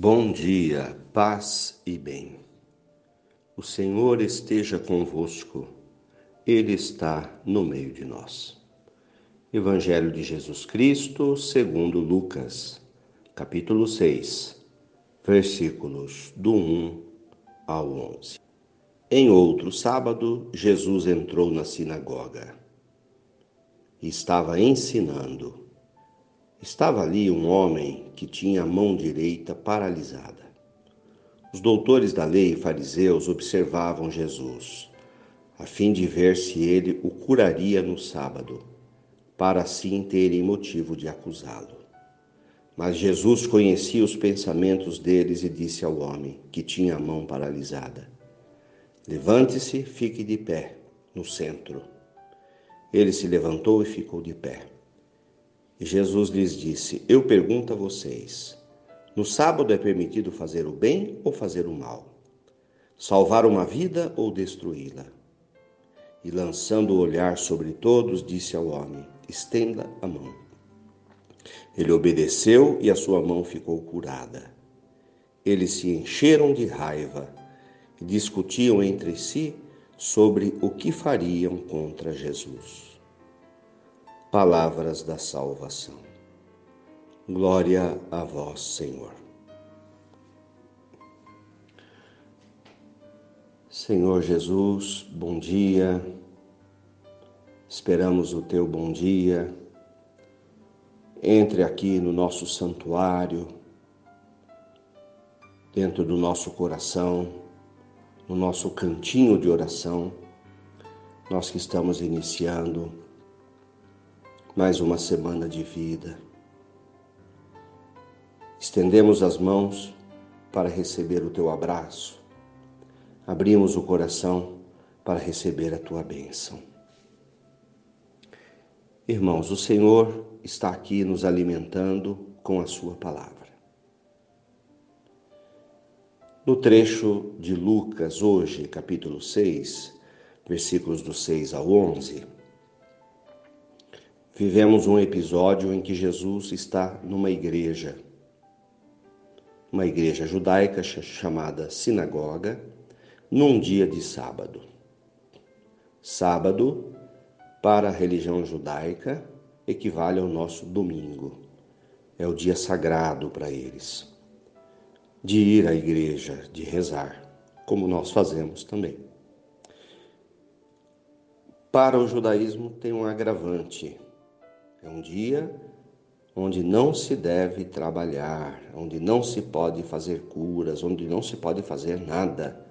Bom dia, paz e bem. O Senhor esteja convosco, Ele está no meio de nós. Evangelho de Jesus Cristo, segundo Lucas, capítulo 6, versículos do 1 ao 11. Em outro sábado, Jesus entrou na sinagoga e estava ensinando Estava ali um homem que tinha a mão direita paralisada. Os doutores da lei e fariseus observavam Jesus, a fim de ver se ele o curaria no sábado, para assim terem motivo de acusá-lo. Mas Jesus conhecia os pensamentos deles e disse ao homem que tinha a mão paralisada: Levante-se, fique de pé, no centro. Ele se levantou e ficou de pé. Jesus lhes disse: Eu pergunto a vocês: no sábado é permitido fazer o bem ou fazer o mal? Salvar uma vida ou destruí-la? E lançando o olhar sobre todos, disse ao homem: Estenda a mão. Ele obedeceu e a sua mão ficou curada. Eles se encheram de raiva e discutiam entre si sobre o que fariam contra Jesus palavras da salvação. Glória a vós, Senhor. Senhor Jesus, bom dia. Esperamos o teu bom dia. Entre aqui no nosso santuário, dentro do nosso coração, no nosso cantinho de oração, nós que estamos iniciando mais uma semana de vida. Estendemos as mãos para receber o teu abraço, abrimos o coração para receber a tua bênção. Irmãos, o Senhor está aqui nos alimentando com a Sua palavra. No trecho de Lucas, hoje, capítulo 6, versículos do 6 ao 11, Vivemos um episódio em que Jesus está numa igreja, uma igreja judaica chamada sinagoga, num dia de sábado. Sábado, para a religião judaica, equivale ao nosso domingo. É o dia sagrado para eles, de ir à igreja, de rezar, como nós fazemos também. Para o judaísmo tem um agravante é um dia onde não se deve trabalhar, onde não se pode fazer curas, onde não se pode fazer nada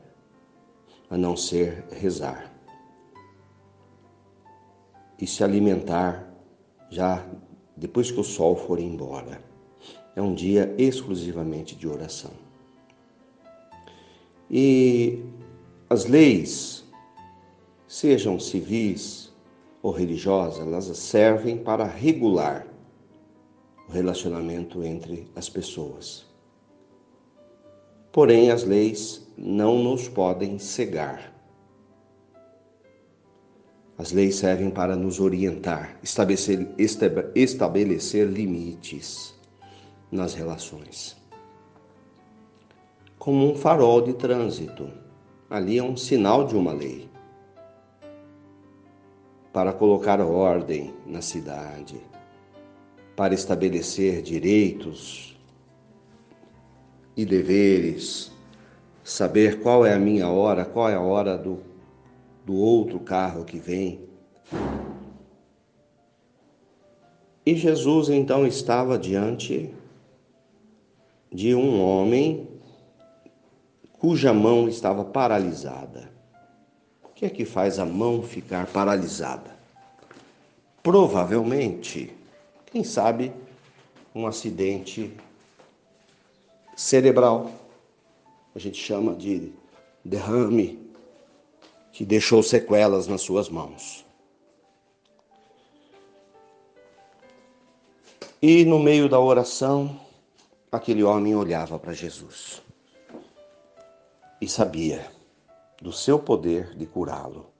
a não ser rezar e se alimentar já depois que o sol for embora. É um dia exclusivamente de oração. E as leis, sejam civis, ou religiosa, elas servem para regular o relacionamento entre as pessoas. Porém, as leis não nos podem cegar. As leis servem para nos orientar, estabelecer, estabelecer limites nas relações. Como um farol de trânsito. Ali é um sinal de uma lei para colocar ordem na cidade, para estabelecer direitos e deveres, saber qual é a minha hora, qual é a hora do, do outro carro que vem. E Jesus então estava diante de um homem cuja mão estava paralisada que é que faz a mão ficar paralisada? Provavelmente, quem sabe, um acidente cerebral. A gente chama de derrame, que deixou sequelas nas suas mãos. E no meio da oração, aquele homem olhava para Jesus e sabia do seu poder de curá-lo.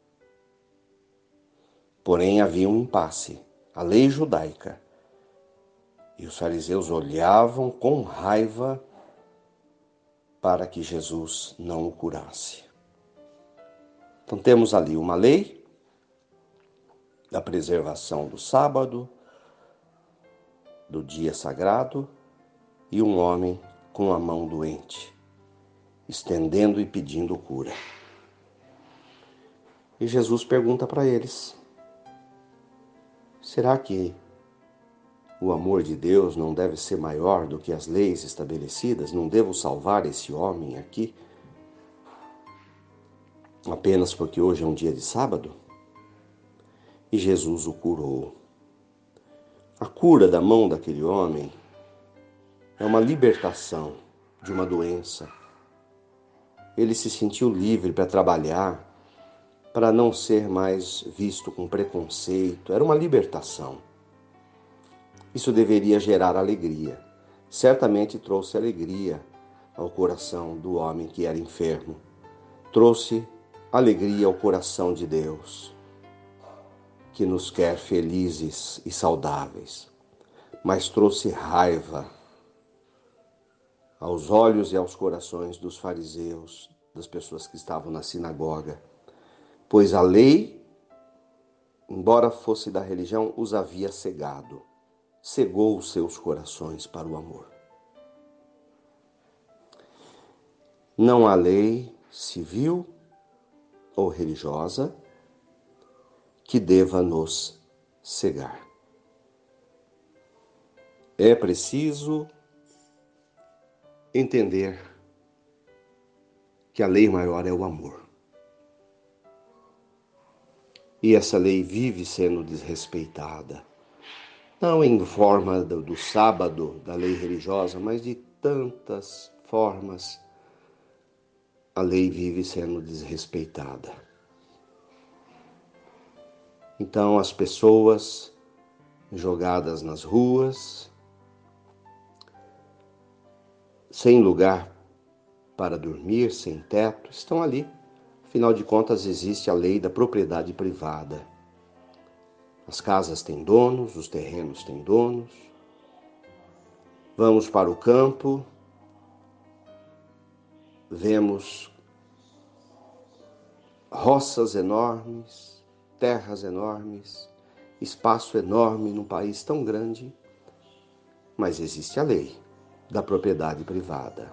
Porém, havia um impasse, a lei judaica. E os fariseus olhavam com raiva para que Jesus não o curasse. Então temos ali uma lei da preservação do sábado, do dia sagrado, e um homem com a mão doente, estendendo e pedindo cura. E Jesus pergunta para eles: será que o amor de Deus não deve ser maior do que as leis estabelecidas? Não devo salvar esse homem aqui apenas porque hoje é um dia de sábado? E Jesus o curou. A cura da mão daquele homem é uma libertação de uma doença. Ele se sentiu livre para trabalhar, para não ser mais visto com preconceito. Era uma libertação. Isso deveria gerar alegria. Certamente trouxe alegria ao coração do homem que era enfermo. Trouxe alegria ao coração de Deus, que nos quer felizes e saudáveis. Mas trouxe raiva aos olhos e aos corações dos fariseus, das pessoas que estavam na sinagoga, pois a lei, embora fosse da religião, os havia cegado, cegou os seus corações para o amor. Não há lei civil ou religiosa que deva nos cegar. É preciso entender que a lei maior é o amor. E essa lei vive sendo desrespeitada, não em forma do, do sábado da lei religiosa, mas de tantas formas a lei vive sendo desrespeitada. Então as pessoas jogadas nas ruas, sem lugar para dormir, sem teto, estão ali. Afinal de contas, existe a lei da propriedade privada. As casas têm donos, os terrenos têm donos. Vamos para o campo, vemos roças enormes, terras enormes, espaço enorme num país tão grande, mas existe a lei da propriedade privada.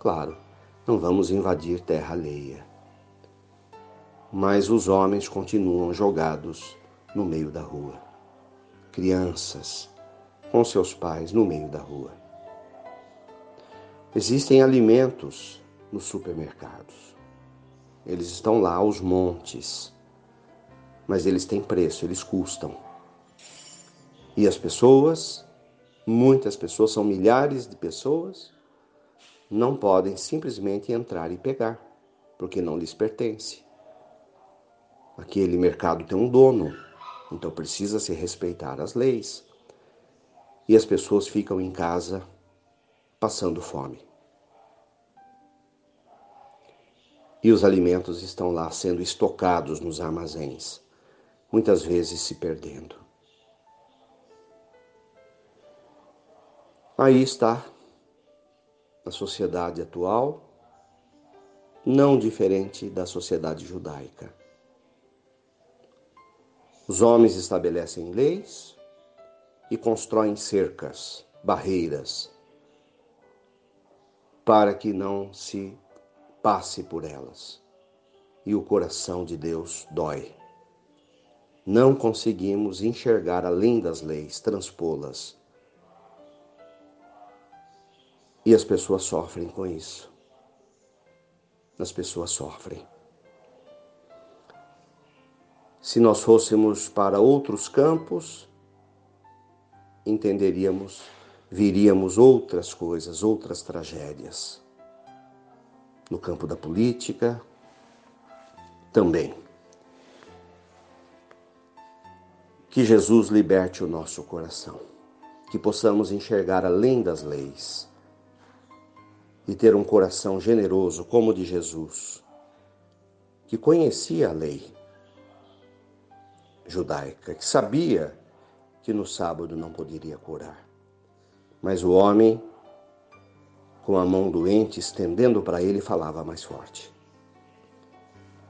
Claro, não vamos invadir terra alheia. Mas os homens continuam jogados no meio da rua. Crianças com seus pais no meio da rua. Existem alimentos nos supermercados. Eles estão lá aos montes, mas eles têm preço, eles custam. E as pessoas Muitas pessoas, são milhares de pessoas, não podem simplesmente entrar e pegar, porque não lhes pertence. Aquele mercado tem um dono, então precisa se respeitar as leis. E as pessoas ficam em casa passando fome. E os alimentos estão lá sendo estocados nos armazéns, muitas vezes se perdendo. Aí está a sociedade atual, não diferente da sociedade judaica. Os homens estabelecem leis e constroem cercas, barreiras, para que não se passe por elas. E o coração de Deus dói. Não conseguimos enxergar além das leis, transpô-las E as pessoas sofrem com isso. As pessoas sofrem. Se nós fôssemos para outros campos, entenderíamos, viríamos outras coisas, outras tragédias. No campo da política, também. Que Jesus liberte o nosso coração, que possamos enxergar além das leis e ter um coração generoso como o de Jesus, que conhecia a lei judaica, que sabia que no sábado não poderia curar. Mas o homem com a mão doente estendendo para ele, falava mais forte.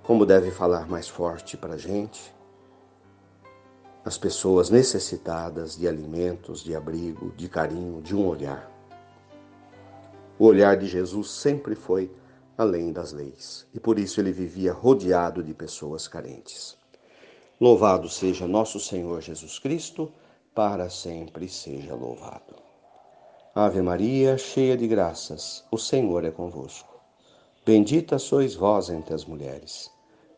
Como deve falar mais forte para a gente? As pessoas necessitadas de alimentos, de abrigo, de carinho, de um olhar. O olhar de Jesus sempre foi além das leis e por isso ele vivia rodeado de pessoas carentes. Louvado seja nosso Senhor Jesus Cristo, para sempre seja louvado. Ave Maria, cheia de graças, o Senhor é convosco. Bendita sois vós entre as mulheres.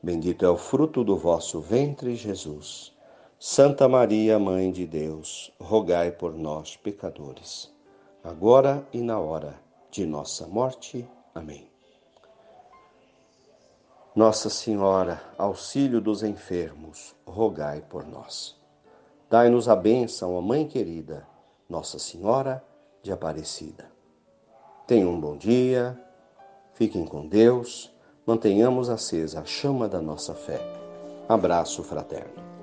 Bendito é o fruto do vosso ventre, Jesus. Santa Maria, Mãe de Deus, rogai por nós, pecadores, agora e na hora de nossa morte. Amém. Nossa Senhora, auxílio dos enfermos, rogai por nós. Dai-nos a bênção, ó Mãe querida, Nossa Senhora de Aparecida. Tenham um bom dia, fiquem com Deus, mantenhamos acesa a chama da nossa fé. Abraço fraterno.